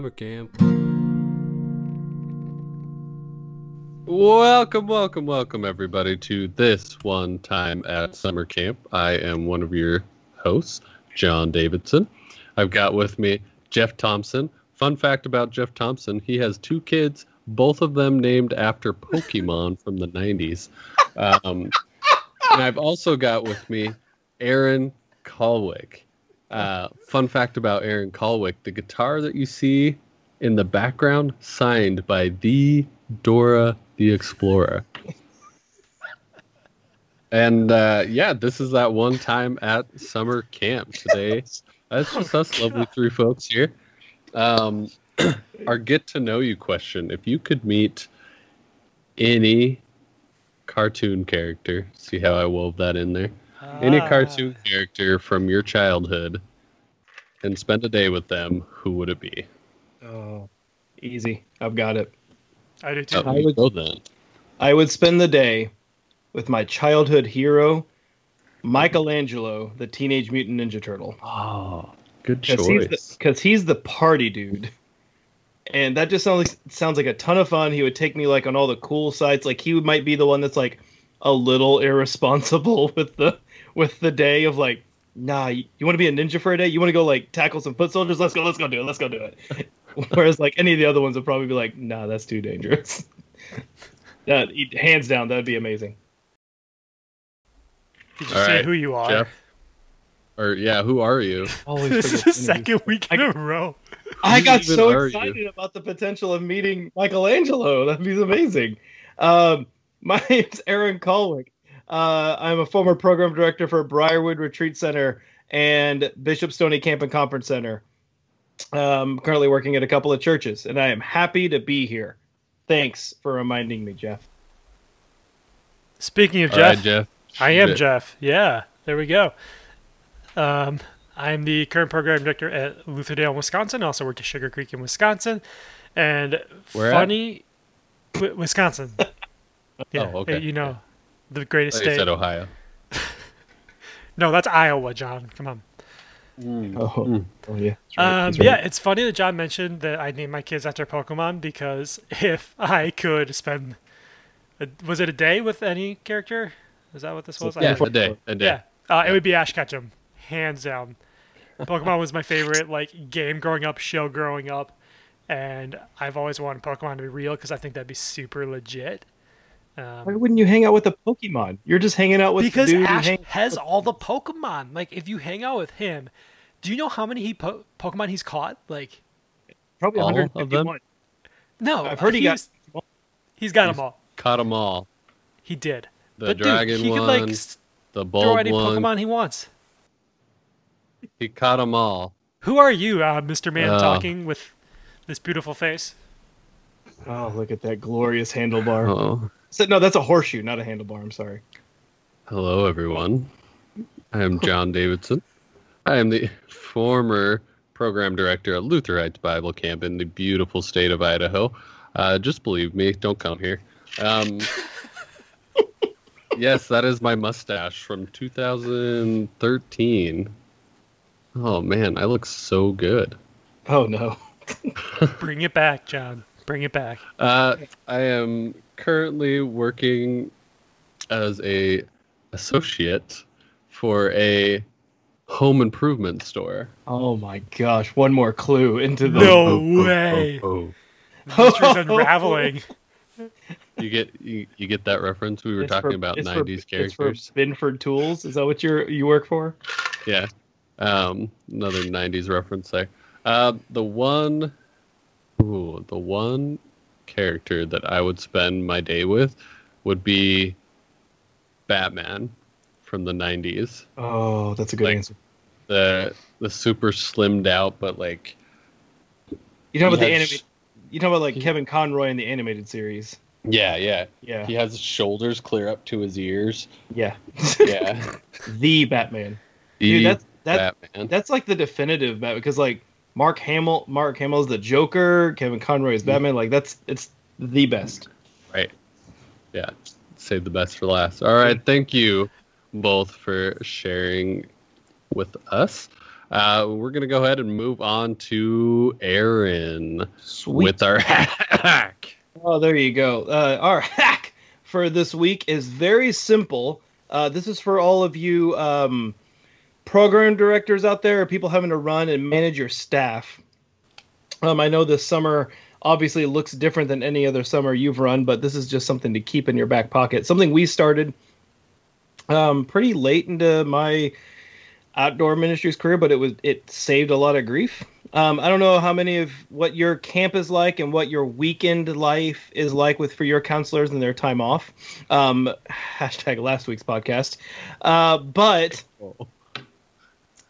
summer camp. Welcome, welcome, welcome, everybody, to this one time at summer camp. I am one of your hosts, Jon Davidson. I've got with me Jeff Thompson. Fun fact about Jeff Thompson he has two kids, both of them named after Pokemon from the 90s. Um, and I've also got with me Aaron Colwick. Uh, fun fact about Aaron Colwick the guitar that you see in the background, signed by the Dora the Explorer. And uh, yeah, this is that one time at summer camp today. That's just us lovely three folks here. Um, our get to know you question if you could meet any cartoon character, see how I wove that in there? Any Ah. cartoon character from your childhood and spend a day with them, who would it be? Oh, easy. I've got it. I do too. Oh, you go then. I would spend the day with my childhood hero, Michelangelo, the Teenage Mutant Ninja Turtle. Oh, good choice. Because he's, the, he's the party dude. And that just sounds like, sounds like a ton of fun. He would take me like on all the cool sites. Like he would, might be the one that's like a little irresponsible with the with the day of like, nah, you, you want to be a ninja for a day? You want to go like tackle some foot soldiers? Let's go, let's go do it, let's go do it. Whereas like any of the other ones would probably be like, nah, that's too dangerous. that hands down, that'd be amazing. Did you All say right, who you are? Jeff? Or yeah, who are you? Always This is the the second week in a row. I got so are you? excited about the potential of meeting Michelangelo. That'd be amazing. Um, my name's Aaron Colwick. Uh, I'm a former program director for Briarwood Retreat Center and Bishop Stoney Camp and Conference Center. Um, currently working at a couple of churches, and I am happy to be here. Thanks for reminding me, Jeff. Speaking of All Jeff, right, Jeff. I am Shoot. Jeff. Yeah, there we go. Um, I'm the current program director at Lutherdale, Wisconsin. I also work at Sugar Creek in Wisconsin. And Where funny, Wi- Wisconsin. Yeah, Oh, okay. You know, the greatest you state. said Ohio. No, that's Iowa, Jon. Come on. Oh, oh yeah. Right. Um, right. yeah, it's funny that Jon mentioned that I named my kids after Pokemon because if I could spend, a, was it a day with any character? Is that what this was? I Yeah, don't- a day, a day. yeah. Uh, it would be Ash Ketchum, hands down. Pokemon was my favorite like game growing up, show growing up, and I've always wanted Pokemon to be real because I think that'd be super legit. Why Um, wouldn't you hang out with a Pokemon? You're just hanging out with because the dude Ash hangs- has all the Pokemon. Like, if you hang out with him, do you know how many he po- Pokemon he's caught? Like, probably all of them? no, I've heard he got- he's- He's got He's- them all. Caught them all. He did. The but dragon dude, he one, could like s- the throw any one. Pokemon he wants. He caught them all. Who are you, uh, Mr. Man, Uh. talking with this beautiful face? Oh, look at that glorious handlebar. Oh, So, no, that's a horseshoe, not a handlebar. I'm sorry. hello everyone. I am Jon Davidson. I am the former program director at Luther Heights Bible Camp in the beautiful state of Idaho. Uh, just believe me, don't come here. Um, yes, that is my mustache from 2013. Oh man, I look so good. Oh no. Bring it back, Jon. Bring it back. Uh, I am currently working as a associate for a home improvement store. Oh my gosh! One more clue into the. No Oh, oh, way. oh, oh. The mystery's unraveling. You get you, you get that reference? We were It's talking for- about it's for- '90s It's characters. for Binford Tools. Is that what you're you work for? Yeah, um, another '90s reference there. Uh, the one, ooh, the one character that I would spend my day with would be Batman from the '90s. Oh, that's a good Like- answer. the the super slimmed out, but like You talking about the anime? has- You talking about like he- Kevin Conroy in the animated series? yeah, yeah. Yeah, He has his shoulders clear up to his ears. yeah. Yeah, the Batman. The Dude, that's that, Batman. that's like the definitive Batman because like Mark Hamill, Mark Hamill's the Joker, Kevin Conroy is Batman. Like that's it's the best. Right. Yeah. Save the best for last. All right. Thank you both for sharing with us. Uh, we're gonna go ahead and move on to Aaron Sweet. with our hack. Oh, there you go. Uh, our hack for this week is very simple. Uh, this is for all of you um, program directors out there, or people having to run and manage your staff. Um, I know this summer obviously looks different than any other summer you've run, but this is just something to keep in your back pocket. Something we started um, pretty late into my outdoor ministries career, but it was it saved a lot of grief. Um, I don't know how many of what your camp is like and what your weekend life is like with for your counselors and their time off. Um, hashtag last week's podcast. Uh, but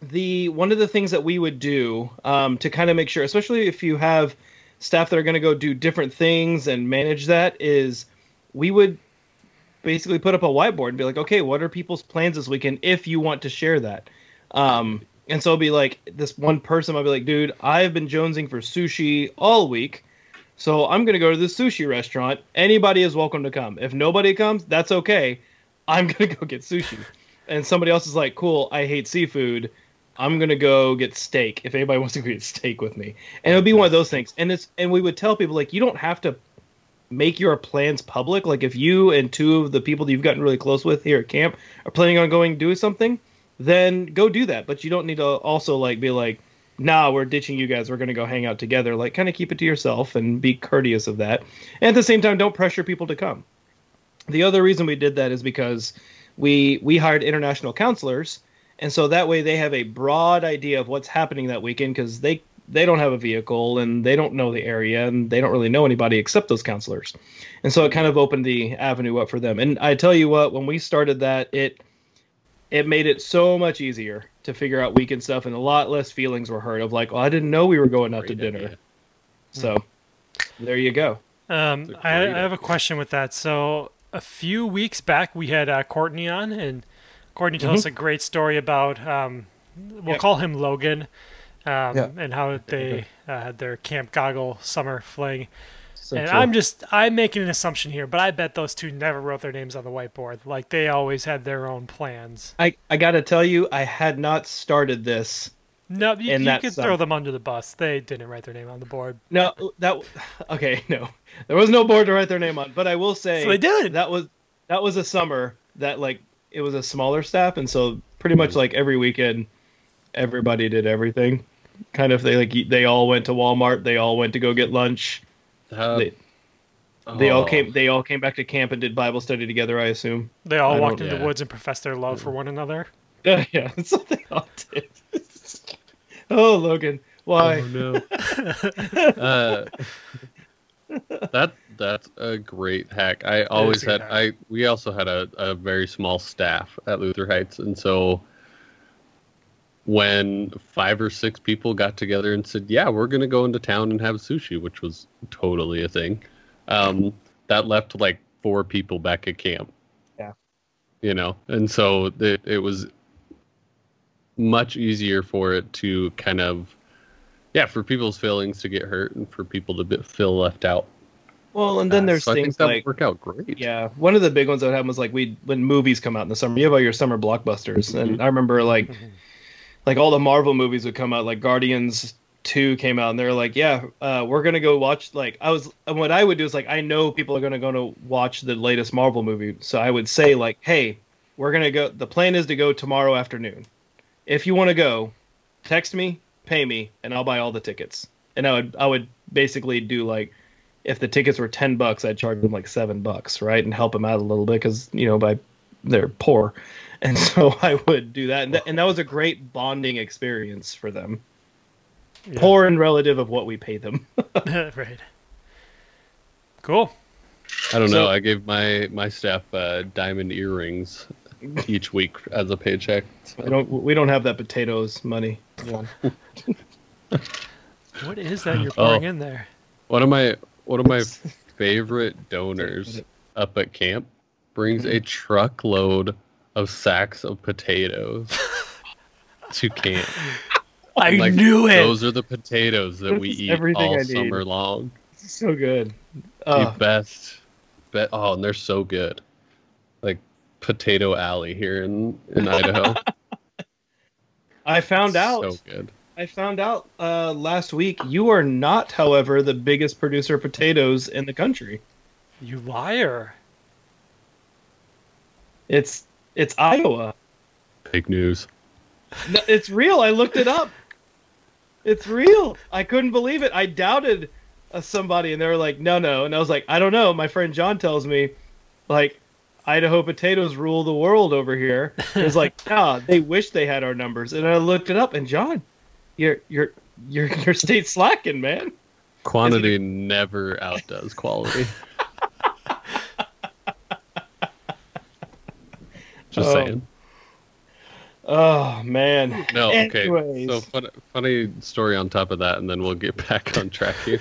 the one of the things that we would do um, to kind of make sure, especially if you have staff that are going to go do different things and manage that, is we would basically put up a whiteboard and be like, okay, what are people's plans this weekend if you want to share that? Um, and so it'll be like this one person might be like, dude, I've been jonesing for sushi all week. So I'm gonna go to this sushi restaurant. Anybody is welcome to come. If nobody comes, that's okay. I'm gonna go get sushi. And somebody else is like, cool, I hate seafood. I'm gonna go get steak. If anybody wants to go get steak with me, and it'll be one of those things. And it's and we would tell people like, you don't have to make your plans public. Like if you and two of the people that you've gotten really close with here at camp are planning on going do something, then go do that. But you don't need to also like be like, nah, we're ditching you guys. We're gonna go hang out together. Like kind of keep it to yourself and be courteous of that. And at the same time, don't pressure people to come. The other reason we did that is because we we hired international counselors, and so that way they have a broad idea of what's happening that weekend because they they don't have a vehicle and they don't know the area and they don't really know anybody except those counselors. And so it kind of opened the avenue up for them. And I tell you what, when we started that, it it made it so much easier to figure out weekend stuff and a lot less feelings were hurt of like, oh, I didn't know we were going out to Great dinner. idea. So there you go. Um, That's a I, I great have a question with that. So a few weeks back, we had uh, Courtney on, and Courtney told us a great story about. Um, we'll Yep. call him Logan, um, Yeah. and how they uh, had their Camp Goggle summer fling. So and true. I'm just I'm making an assumption here, but I bet those two never wrote their names on the whiteboard. Like they always had their own plans. I, I gotta tell you, I had not started this. No, you, you could sum- throw them under the bus. They didn't write their name on the board. No, that okay, no, there was no board to write their name on. But I will say So they did. that was that was a summer that like it was a smaller staff, and so pretty much like every weekend, everybody did everything. Kind of they like they all went to Walmart. They all went to go get lunch. Uh, They, they all oh, came. They all came back to camp and did Bible study together. I assume. They all I walked don't- into the woods and professed their love for one another. Yeah, yeah, that's what they all did. oh, Logan, why? Oh no. uh, that that's a great hack. I always had hack. I we also had a, a very small staff at Luther Heights, and so when five or six people got together and said, "Yeah, we're gonna go into town and have sushi," which was totally a thing, um, that left like four people back at camp. Yeah. You know, and so it, it was much easier for it to kind of yeah for people's feelings to get hurt and for people to be, feel left out Well, and then Uh, there's so I think things that like work out great Yeah, one of the big ones that happened was like we when movies come out in the summer, you have all your summer blockbusters, and I remember like like all the Marvel movies would come out, like Guardians Two came out, and they're like, yeah, uh, we're gonna go watch. Like I was, and what I would do is like I know people are gonna go to watch the latest Marvel movie, so I would say like, hey, we're gonna go. The plan is to go tomorrow afternoon. If you want to go, text me, pay me, and I'll buy all the tickets. And I would I would basically do like if the tickets were 10 bucks i'd charge them like 7 bucks right and help them out a little bit because you know by they're poor and so i would do that and, th- and that was a great bonding experience for them Yeah. poor and relative of what we pay them right. Cool. i don't So- know i gave my my staff uh, diamond earrings each week as a paycheck so. I don't we don't have that potatoes money Jon. What is that you're Oh. in there? one of my one of my favorite donors up at camp brings a hmm. truckload of sacks of potatoes to camp I Like, knew it. those are the potatoes that we This is eat all I need. summer long so good the best bet oh and they're so good like potato alley here in in idaho i I found out. So good. I found out uh, last week. You are not, however, the biggest producer of potatoes in the country. You liar. It's it's Iowa. Big news. No, it's real. I looked it up. It's real. I couldn't believe it. I doubted uh, somebody, and they were like, "No, no," and I was like, "I don't know." My friend Jon tells me, like, Idaho potatoes rule the world over here. It's like, ah, they wish they had our numbers, and I looked it up, and Jon, your your your your state's slacking, man. Quantity never outdoes quality. Just Oh. saying. Oh man. No, okay. Anyways. So fun, funny story on top of that, and then we'll get back on track here.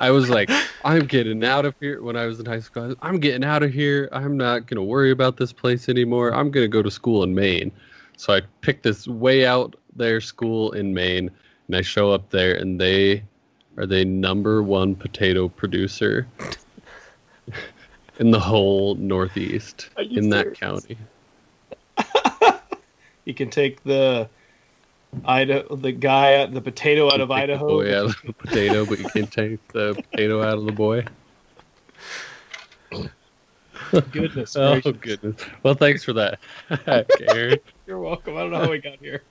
I was like, I'm getting out of here. When I was in high school, was, I'm getting out of here. I'm not gonna worry about this place anymore. I'm gonna go to school in Maine. So I picked this way out there school in Maine, and I show up there, and they are the number one potato producer in the whole Northeast in that county. You can take the Idaho, the guy, the potato out of the Idaho. out of the potato, but you can't take the potato out of the boy. Goodness Oh goodness. Well, thanks for that, Karen. You're welcome. I don't know how we got here.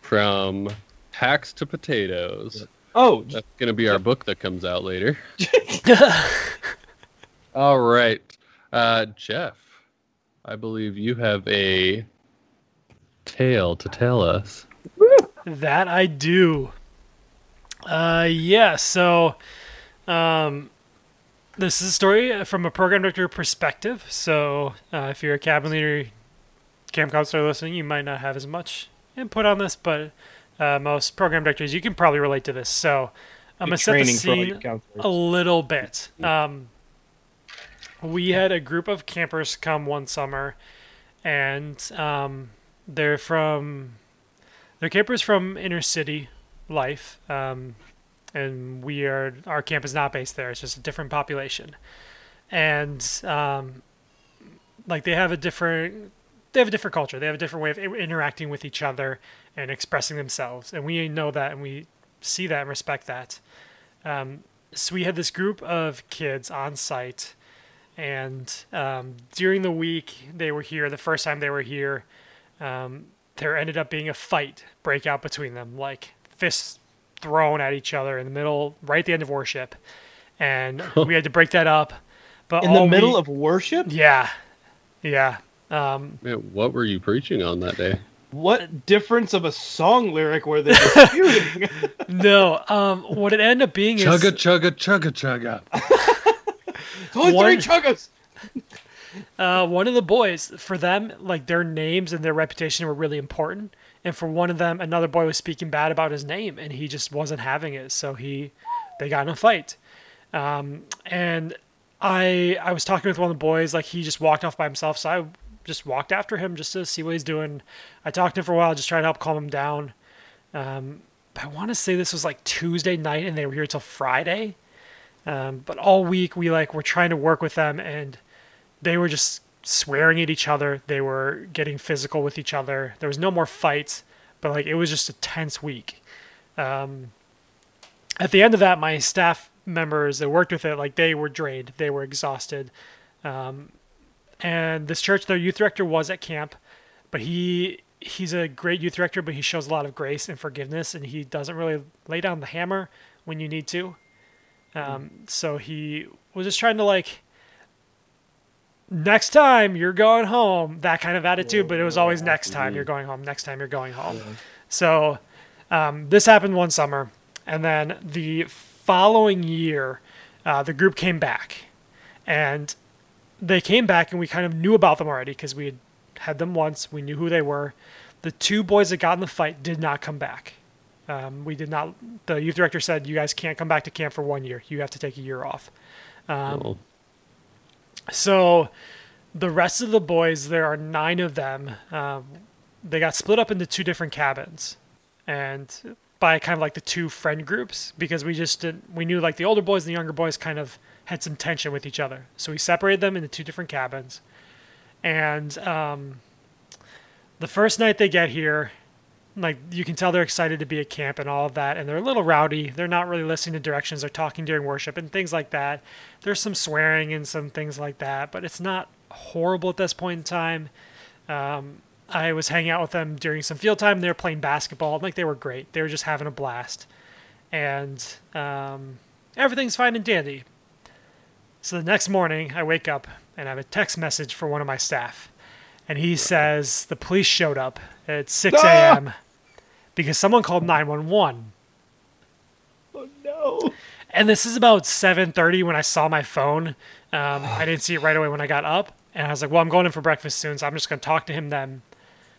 From hacks to potatoes. Oh, That's gonna be our book that comes out later. All right, uh, Jeff. I believe you have a tale to tell us. That I do. Uh, yeah. So, um, this is a story from a program director perspective. So, uh, if you're a cabin leader, camp counselor listening, you might not have as much input on this, but uh, most program directors, you can probably relate to this. So, I'm gonna set the training for all your scene a little bit. Um, we had a group of campers come one summer, and um, they're from they're campers from inner city life, um, and we are our camp is not based there. It's just a different population, and um, like they have a different they have a different culture. They have a different way of interacting with each other and expressing themselves, and we know that and we see that and respect that. Um, so we had this group of kids on site, and um, during the week they were here. The first time they were here, um, there ended up being a fight break out between them, like fists thrown at each other in the middle, right at the end of worship, and we had to break that up. But in the middle we- of worship. yeah, yeah. Um, Man, what were you preaching on that day? What difference of a song lyric were they disputing? no, um, what it ended up being is Chugga chugga chugga chugga. Only One- three chuggas. Uh, one of the boys, for them, like their names and their reputation were really important. And for one of them, another boy was speaking bad about his name, and he just wasn't having it. So he, they got in a fight. Um, and I, I was talking with one of the boys, like he just walked off by himself. So I just walked after him just to see what he's doing. I talked to him for a while, just trying to help calm him down. Um, I want to say this was like Tuesday night, and they were here till Friday. Um, but all week we like were trying to work with them, and they were just swearing at each other. They were getting physical with each other. There was no more fights, but like it was just a tense week. Um, at the end of that, my staff members that worked with it, like they were drained, they were exhausted. Um, and this church, their youth director was at camp, but he he's a great youth director, but he shows a lot of grace and forgiveness, and he doesn't really lay down the hammer when you need to. Um, so he was just trying to like next time you're going home that kind of attitude but it was always next time you're going home next time you're going home. So um, this happened one summer and then the following year uh, the group came back and they came back and we kind of knew about them already because we had had them once we knew who they were. The two boys that got in the fight did not come back. Um, we did not the youth director said you guys can't come back to camp for one year. You have to take a year off. Well, so the rest of the boys, there are nine of them. Um, they got split up into two different cabins, and by kind of like the two friend groups because we just didn't. we knew like the older boys and the younger boys kind of had some tension with each other. So we separated them into two different cabins, and um, the first night they get here, like you can tell they're excited to be at camp and all of that and they're a little rowdy. They're not really listening to directions. They're talking during worship and things like that. There's some swearing and some things like that but it's not horrible at this point in time. Um, i was hanging out with them during some field time. They were playing basketball. Like they were great. They were just having a blast. And um, everything's fine and dandy. So the next morning i wake up and i have a text message for one of my staff. And he says the police showed up at 6 a.m. because someone called 911. Oh no. And this is about 7:30 when I saw my phone. Um, I didn't see it right away when I got up, and I was like, "Well, I'm going in for breakfast soon, so I'm just going to talk to him then."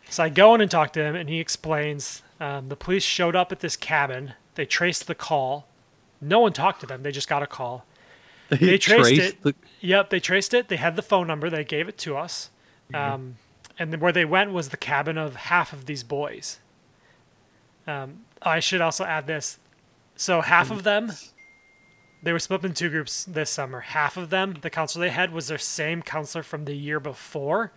So I go in and talk to him, and he explains um, the police showed up at this cabin. They traced the call. No one talked to them. They just got a call. They traced it. the- Yep, they traced it. They had the phone number. They gave it to us. Um, and then where they went was the cabin of half of these boys. Um, I should also add this. So half of them, they were split up in two groups this summer. Half of them, the counselor they had was their same counselor from the year before.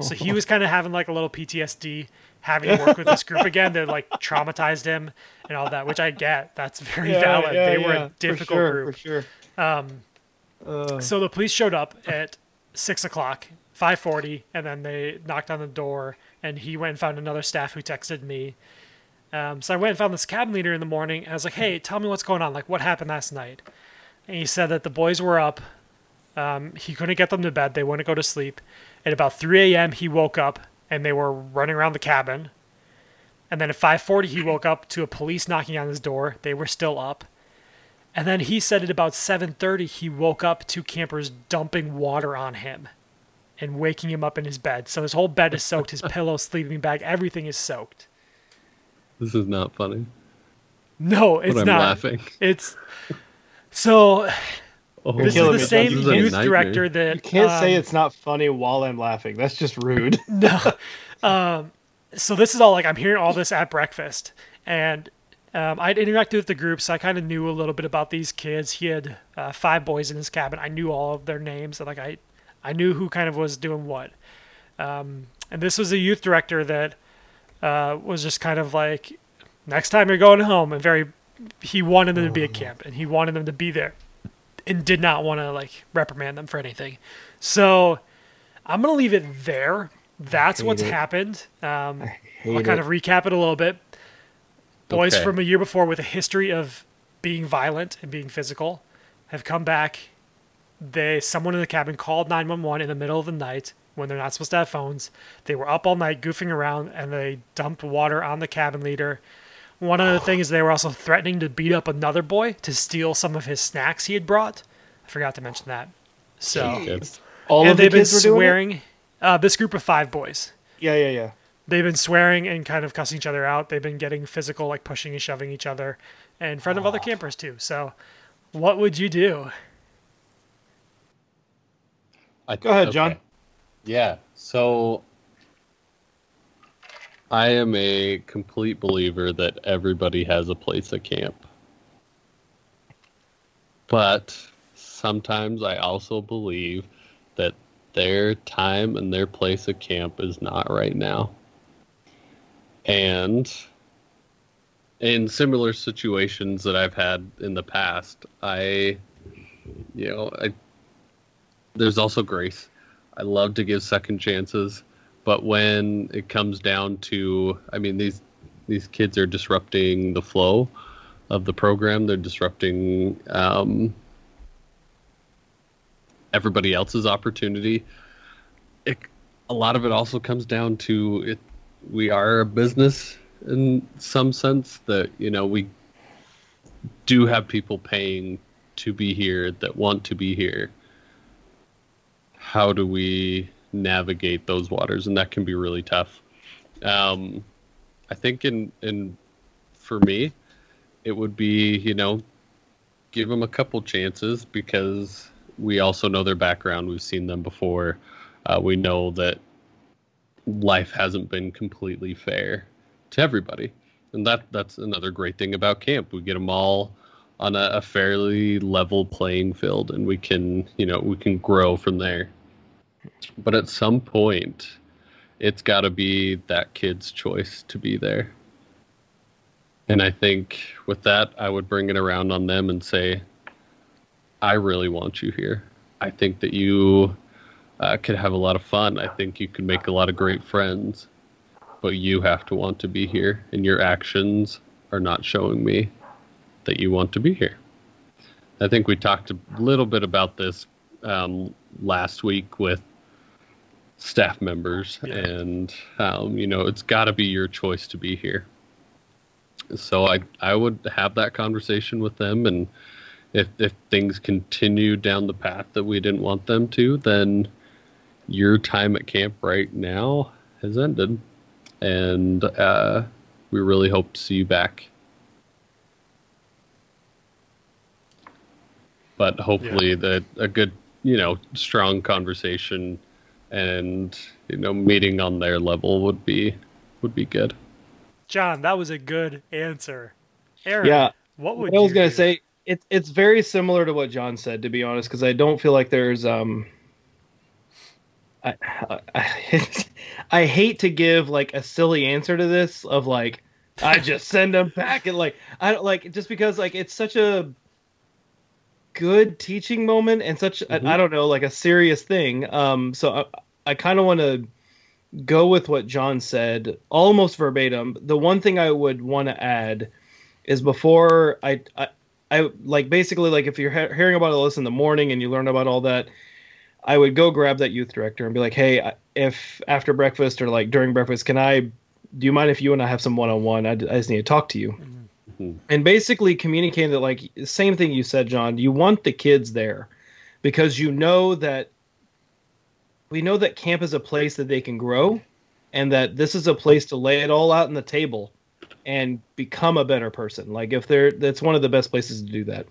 So he was kind of having like a little PTSD, having to work with this group again. That like traumatized him and all that, which I get. That's very valid. they were a difficult for sure, group. For sure. Um, Uh, so the police showed up at six o'clock, five forty, and then they knocked on the door, and he went and found another staff who texted me. Um, so I went and found this cabin leader in the morning, and I was like, "Hey, tell me what's going on. Like, what happened last night?" And he said that the boys were up. Um, he couldn't get them to bed. They wouldn't go to sleep. At about 3 a.m., he woke up, and they were running around the cabin. And then at 5:40, he woke up to a police knocking on his door. They were still up. And then he said at about 7:30 he woke up to campers dumping water on him and waking him up in his bed. So his whole bed is soaked, his pillow, sleeping bag, everything is soaked. This is not funny. No, it's but I'm not. laughing. It's so Oh, this is the same is youth nightmare. director that you can't say um, it's not funny while I'm laughing. That's just rude. no. Um, so this is all like I'm hearing all this at breakfast, and um, I'd interacted with the group, so I kind of knew a little bit about these kids. He had uh, five boys in his cabin. I knew all of their names, and like I, I knew who kind of was doing what. Um, and this was a youth director that uh, was just kind of like, next time you're going home, and very, he wanted them to be at camp, and he wanted them to be there, and did not want to like reprimand them for anything. So I'm gonna leave it there. That's what's it. happened. Um, I'll kind it. of recap it a little bit. Boys Okay. from a year before with a history of being violent and being physical have come back. They someone in the cabin called 911 in the middle of the night when they're not supposed to have phones. They were up all night goofing around and they dumped water on the cabin leader. One other thing is they were also threatening to beat up another boy to steal some of his snacks he had brought. I forgot to mention that. So Okay. All and of the they've been kids were doing it? swearing. Uh, this group of five boys Yeah, yeah, yeah. they've been swearing and kind of cussing each other out. They've been getting physical, like pushing and shoving each other in front of other campers too. So, what would you do? I- Go ahead, Jon. Yeah. So I am a complete believer that everybody has a place at camp. But sometimes I also believe that their time and their place at camp is not right now. And in similar situations that I've had in the past, I, you know, I, there's also grace. I love to give second chances, but when it comes down to, I mean, these these kids are disrupting the flow of the program. They're disrupting um, everybody else's opportunity. It, a lot of it also comes down to it. We are a business in some sense that you know we do have people paying to be here that want to be here how do we navigate those waters? And that can be really tough. Um, i think in in for me it would be you know give them a couple chances because we also know their background. We've seen them before. Uh, we know that life hasn't been completely fair to everybody. And that that's another great thing about camp. We get them all on a, a fairly level playing field and we can you know we can grow from there but at some point it's got to be that kid's choice to be there And I think with that, I would bring it around on them and say, I really want you here. I think that you uh, could have a lot of fun. I think you could make a lot of great friends. But you have to want to be here, and your actions are not showing me that you want to be here. I think we talked a little bit about this um, last week with staff members, Yeah. and um, you know it's got to be your choice to be here. So I I would have that conversation with them, and if if things continue down the path that we didn't want them to, then your time at camp right now has ended, and uh, we really hope to see you back. But hopefully, that a good, you know, strong conversation and you know meeting on their level would be would be good. Jon, that was a good answer. Aaron, Yeah. what would What I was gonna do? say, it's it's very similar to what Jon said, to be honest, because I don't feel like there's um. I, I I hate to give like a silly answer to this of like I just send them back and like I don't like just because like it's such a good teaching moment and such Mhm. I, I don't know like a serious thing. Um, so I, I kind of want to go with what Jon said almost verbatim. The one thing I would want to add is before I, I I like basically like if you're he- hearing about all this in the morning and you learn about all that, I would go grab that youth director and be like, hey, if after breakfast or like during breakfast, can I? Do you mind if you and I have some one on one? I I just need to talk to you. Mhm. And basically communicating that like same thing you said, Jon. You want the kids there because you know that we know that camp is a place that they can grow and that this is a place to lay it all out on the table and become a better person. Like if they're that's one of the best places to do that.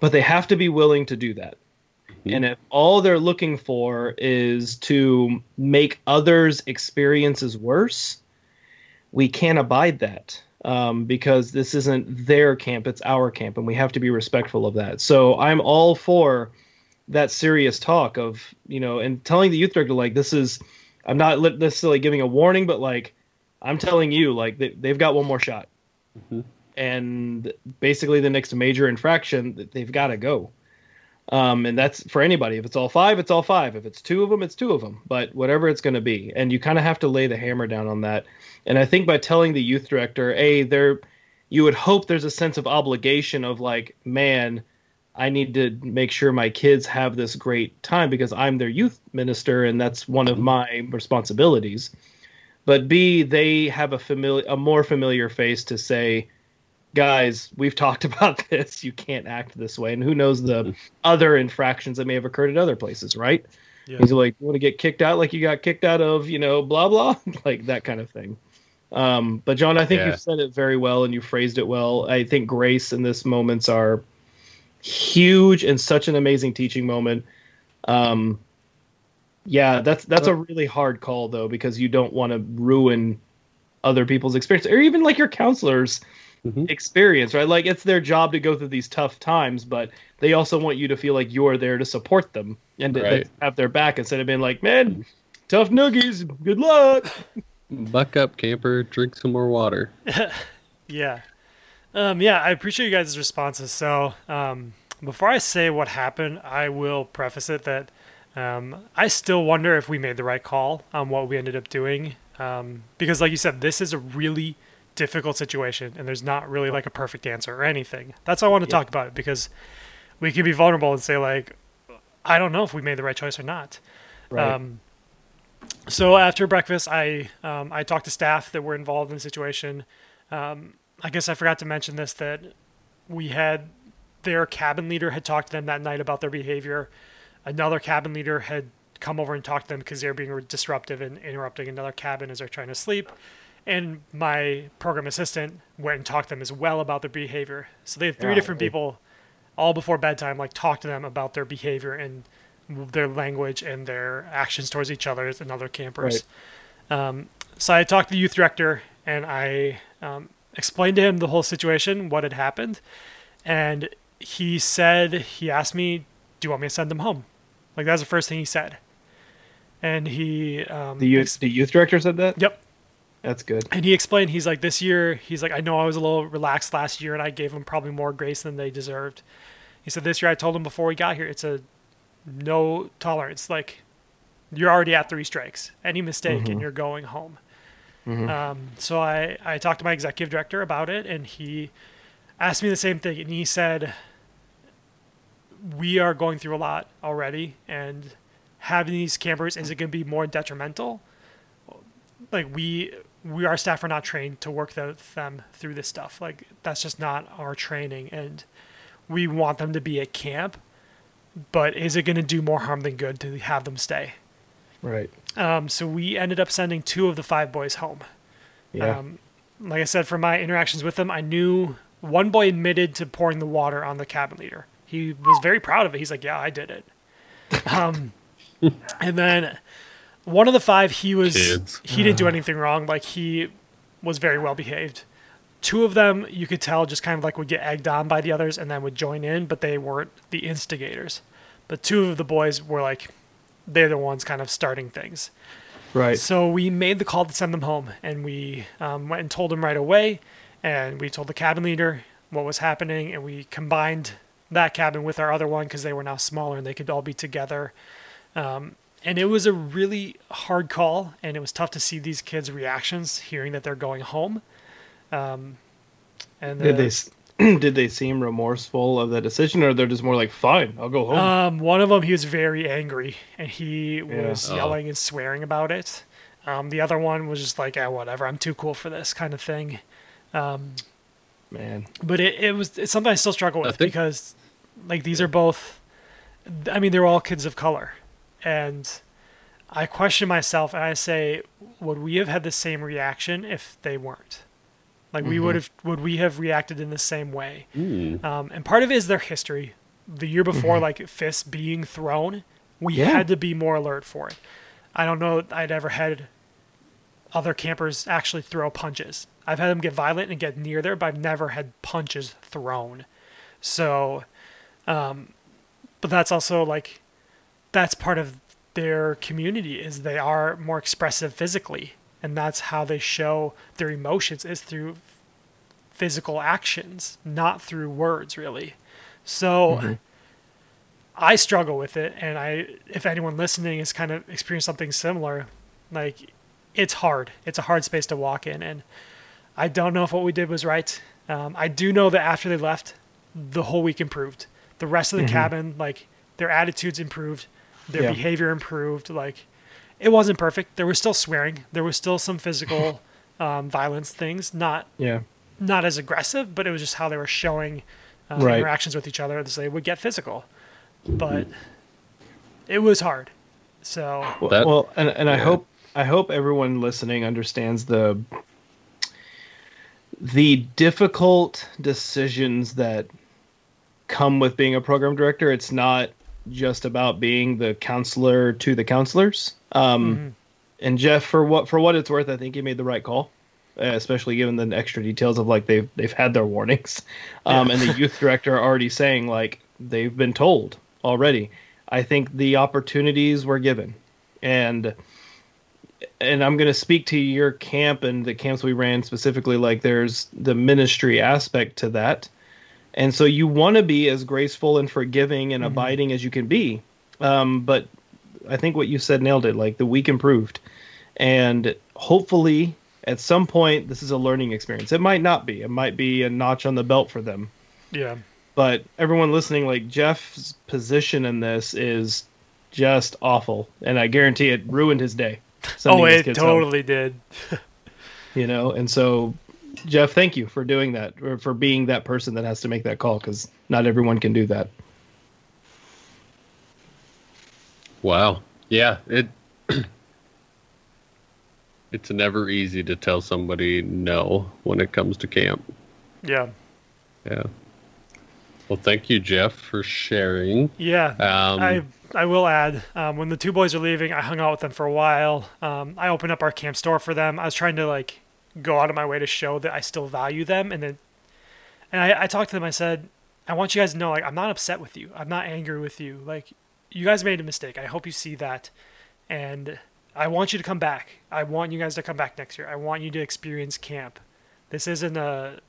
But they have to be willing to do that. Mhm. And if all they're looking for is to make others' experiences worse, we can't abide that um, because this isn't their camp, it's our camp, and we have to be respectful of that. So I'm all for that serious talk of, you know, and telling the youth director, like, this is, I'm not necessarily giving a warning, but like, I'm telling you, like, they, they've got one more shot. Mhm. And basically, the next major infraction, they've got to go. Um, and that's for anybody. If it's all five, it's all five. If it's two of them, it's two of them. But whatever it's going to be, and you kind of have to lay the hammer down on that. And I think by telling the youth director, a there, you would hope there's a sense of obligation of like, man, I need to make sure my kids have this great time because I'm their youth minister, and that's one of my responsibilities. But b they have a familiar, a more familiar face to say, guys, we've talked about this. You can't act this way. And who knows the other infractions that may have occurred at other places, right? Yeah. He's like, you want to get kicked out like you got kicked out of, you know, blah, blah, like that kind of thing. Um, but Jon, I think Yeah. you've said it very well and you phrased it well. I think grace in this moments are huge and such an amazing teaching moment. Um, yeah, that's that's a really hard call though because you don't want to ruin other people's experience or even like your counselors Mhm. experience, right? Like it's their job to go through these tough times, but they also want you to feel like you're there to support them and to, Right. to have their back instead of being like, man, tough noogies, good luck. Buck up, camper. Drink some more water. Yeah. Um, yeah, I appreciate you guys' responses. So, um, before I say what happened, I will preface it that um, I still wonder if we made the right call on what we ended up doing. Um, because, like you said, this is a really difficult situation, and there's not really like a perfect answer or anything. That's why I want to talk about it because we can be vulnerable and say, like, I don't know if we made the right choice or not. Um, so after breakfast, I um, I talked to staff that were involved in the situation. Um, I guess I forgot to mention this that we had their cabin leader had talked to them that night about their behavior. Another cabin leader had come over and talked to them because they were being disruptive and interrupting another cabin as they're trying to sleep. And my program assistant went and talked to them as well about their behavior. So they had three Yeah, different right. people, all before bedtime, like talk to them about their behavior and their language and their actions towards each other and other campers. Um, so I talked to the youth director and I um, explained to him the whole situation, what had happened, and he said he asked me, "Do you want me to send them home?" Like that was the first thing he said, and he um, The youth, ex- the youth director said that. Yep. That's good. And he explained, he's like, this year, he's like, I know I was a little relaxed last year and I gave them probably more grace than they deserved. He said, this year I told them before we got here, it's a no tolerance. Like, you're already at three strikes. Any mistake and you're going home. Um, so I, I talked to my executive director about it and he asked me the same thing. And he said, we are going through a lot already and having these campers, is it going to be more detrimental? like we we our staff are not trained to work the, them through this stuff. Like that's just not our training. And we want them to be at camp but is it going to do more harm than good to have them stay? Right. um, so we ended up sending two of the five boys home. Yeah. um, like i said from my interactions with them i knew one boy admitted to pouring the water on the cabin leader. He was very proud of it. He's like yeah i did it. Um, and then one of the five he was Kids. he didn't do anything wrong like he was very well behaved two of them you could tell just kind of like would get egged on by the others and then would join in but they weren't the instigators but two of the boys were like they're the ones kind of starting things right. so we made the call to send them home, and we um, went and told them right away, and we told the cabin leader what was happening, and we combined that cabin with our other one because they were now smaller and they could all be together. Um, and it was a really hard call, and it was tough to see these kids' reactions hearing that they're going home. Um, and Did they did they seem remorseful of the decision, or they're just more like, "Fine, I'll go home." Um, one of them, he was very angry and he was Oh. yelling and swearing about it. Um, the other one was just like, "Ah, whatever, I'm too cool for this kind of thing." Man. But it, it was it's something I still struggle with think- because, like, these are both. I mean, they're all kids of color, and I question myself and I say, would we have had the same reaction if they weren't? Like, we would have would we have reacted in the same way? Hmm. Um, and part of it is their history. The year before, like fists being thrown, we Yeah. had to be more alert for it. I don't know I'd ever had other campers actually throw punches. I've had them get violent and get near there, but I've never had punches thrown. So, um, but that's also like, that's part of their community is they are more expressive physically, and that's how they show their emotions is through physical actions, not through words, really. So I struggle with it, and I, if anyone listening has kind of experienced something similar, like it's hard. It's a hard space to walk in, and I don't know if what we did was right. Um, I do know that after they left, the whole week improved. The rest of the cabin, like their attitudes improved, their Yeah. behavior improved. Like it wasn't perfect. There was still swearing. There was still some physical um, violence things. Not Yeah. not as aggressive, but it was just how they were showing uh, Right. interactions with each other. They would get physical, but it was hard. So Well, That- well and and I hope I hope everyone listening understands the the difficult decisions that come with being a program director. It's not just about being the counselor to the counselors. Um, And Jeff, for what for what it's worth, I think he made the right call, uh, especially given the extra details of like they've they've had their warnings, um, and the youth director already saying like they've been told already. I think the opportunities were given, and and I'm going to speak to your camp and the camps we ran specifically. Like there's the ministry aspect to that, and so you want to be as graceful and forgiving and abiding as you can be. Um, but I think what you said nailed it. Like the week improved, and hopefully at some point this is a learning experience. It might not be. It might be a notch on the belt for them. yeah, But everyone listening, like Jeff's position in this is just awful, and I guarantee it ruined his day. oh, it kids home, totally did. you know, and so Jeff, thank you for doing that, or for being that person that has to make that call, because not everyone can do that. Wow. Yeah, it it's never easy to tell somebody no when it comes to camp. Yeah, Yeah. Well, thank you, Jeff, for sharing. yeah. Um, I I will add um, when the two boys are leaving, I hung out with them for a while. Um, I opened up our camp store for them. I was trying to like go out of my way to show that I still value them, and then and I, I talked to them. I said, I want you guys to know like I'm not upset with you. I'm not angry with you. Like you guys made a mistake. I hope you see that, and I want you to come back. I want you guys to come back next year. I want you to experience camp. This isn't a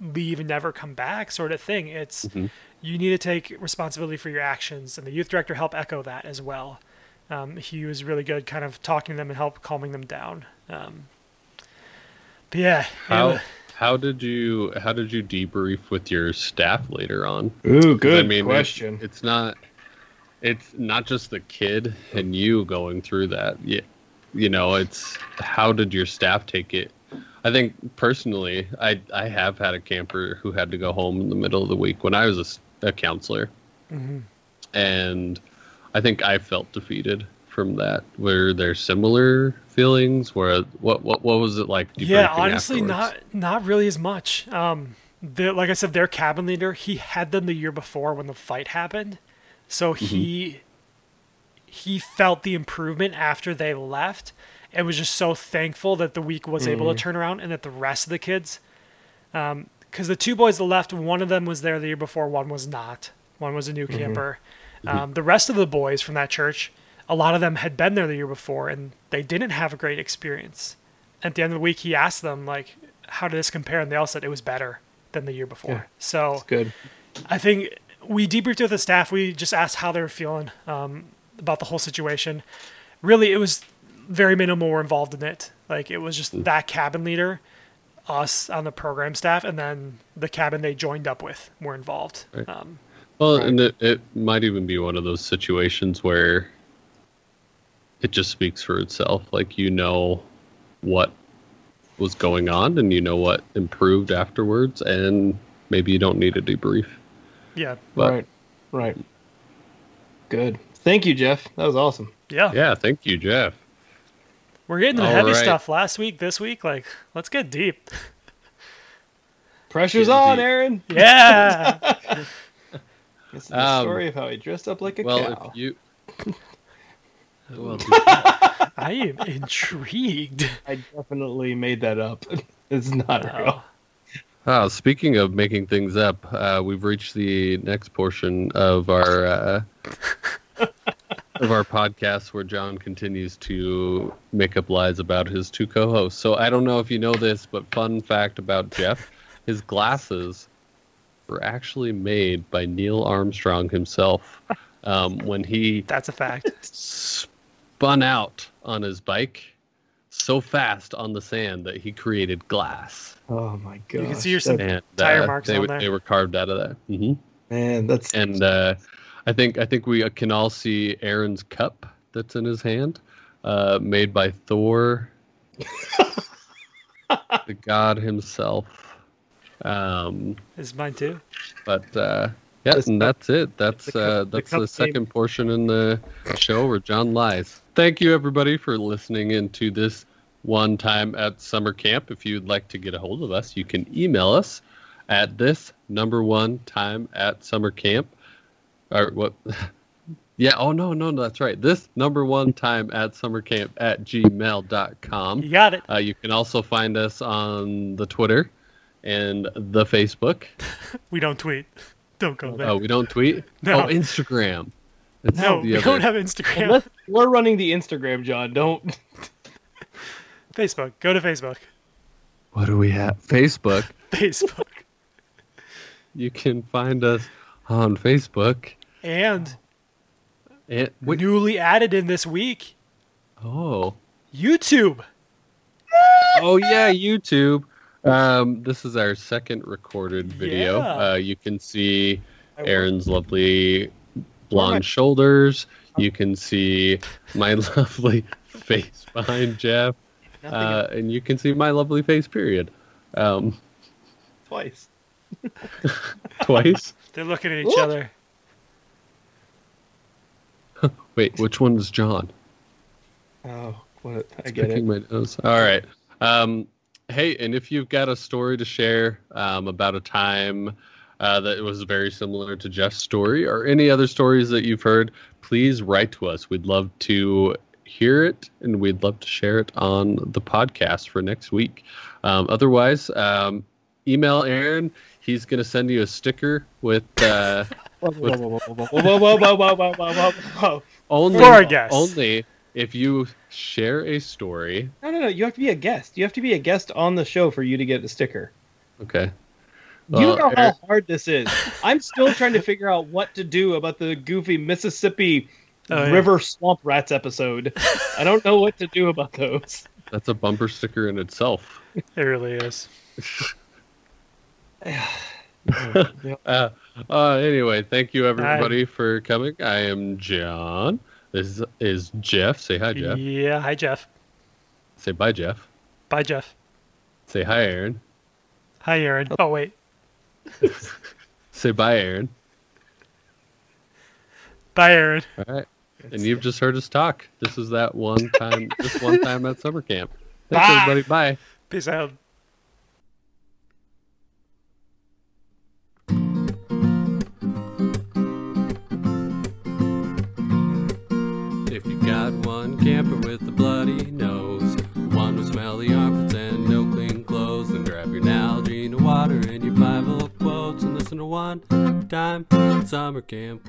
leave and never come back sort of thing. It's Mhm. you need to take responsibility for your actions, and the youth director helped echo that as well. Um, he was really good, kind of talking to them and help calming them down. Um, yeah, How wa- how did you how did you debrief with your staff later on? Ooh, 'Cause, good I mean, it- question. it's not it's not just the kid and you going through that. You, you know, it's how did your staff take it? I think personally, I I have had a camper who had to go home in the middle of the week when I was a counselor, Mhm. and I think I felt defeated from that. Were there similar feelings? Where what what what was it like? Yeah, honestly, afterwards? not not really as much. Um, the, like I said, their cabin leader, he had them the year before when the fight happened, so mm-hmm. he he felt the improvement after they left, and was just so thankful that the week was able to mm. turn around, and that the rest of the kids, um, because the two boys that left, one of them was there the year before, one was not. One was a new mm-hmm. camper. Mm-hmm. Um, the rest of the boys from that church, a lot of them had been there the year before, and they didn't have a great experience at the end of the week he asked them like how did this compare and they all said it was better than the year before Yeah. so good. i think we debriefed with the staff we just asked how they were feeling um, about the whole situation really it was very minimal were involved in it like it was just that cabin leader us on the program staff and then the cabin they joined up with were involved Right. um, Well, Right. and it, it might even be one of those situations where it just speaks for itself. Like you know what was going on and you know what improved afterwards, and maybe you don't need a debrief. yeah But right. Right. Good. Thank you, Jeff. That was awesome. yeah yeah, thank you, Jeff. we're getting the All heavy right. stuff last week this week like let's get deep Pressure's Getting on, deep. Aaron. yeah This is the Um, story of how he dressed up like a Well, cow. if you. Well, i am intrigued I definitely made that up. it's not real. Oh. Ah, speaking of making things up, uh, we've reached the next portion of our uh, of our podcast where Jon continues to make up lies about his two co-hosts. So I don't know if you know this, but fun fact about Jeff: his glasses were actually made by Neil Armstrong himself um, when he That's a fact. Spun out on his bike so fast on the sand that he created glass. Oh my god. You can see your some- and Tire uh, marks they, on were- there. they were carved out of that. hmm man, that's And uh, I think I think we can all see Aaron's cup that's in his hand, uh, made by Thor, the god himself. Um, Is mine too. but uh, yeah, and that's it. That's the cup- uh, the that's cup the name- second portion in the show where Jon lies. Thank you everybody for listening into this one time at summer camp. If you'd like to get a hold of us, you can email us at this number one time at summer camp. Or what? Yeah. Oh no, no, no. That's right. This number one time at summer camp at gmail.com. You got it. Uh, you can also find us on the Twitter and the Facebook. We don't tweet. Don't go there. Oh, we don't tweet. No. Oh, Instagram. It's no, the we other- don't have Instagram. Unless- we're running the Instagram, Jon. Don't Facebook. Go to Facebook. What do we have? Facebook. Facebook. You can find us on Facebook. And And wait, newly added in this week, oh, YouTube. oh yeah, YouTube. Um, this is our second recorded video. Yeah. Uh, you can see Aaron's lovely blonde shoulders. You can see my lovely face behind Jeff, uh, and you can see my lovely face. Period. Um, twice. twice. They're looking at each Look. other. Wait, which one is Jon? Oh, what? I It's get picking it. my nose. All right. Um, hey, and if you've got a story to share um, about a time uh, that was very similar to Jeff's story or any other stories that you've heard, please write to us. We'd love to hear it and we'd love to share it on the podcast for next week. Um, otherwise, um, email Aaron. He's going to send you a sticker with. Uh, with only, only if you share a story. No, no, no. You have to be a guest. You have to be a guest on the show for you to get a sticker. Okay you Well, know how Eric- hard this is. I'm still trying to figure out what to do about the goofy Mississippi Oh, yeah. River Swamp Rats episode. I don't know what to do about those. That's a bumper sticker in itself. It really is. Uh, uh, anyway, thank you everybody for coming. I am Jon. This is, is Jeff. Say hi, Jeff. Yeah. Hi, Jeff. Say bye, Jeff. Bye, Jeff. Say hi, Aaron. Hi, Aaron. Oh wait. Say bye, Aaron. Bye, Aaron. All right. And you've just heard us talk. This is that one time. this one time at summer camp. Thanks, Bye. everybody. Bye. Peace out. listen to one time summer camp.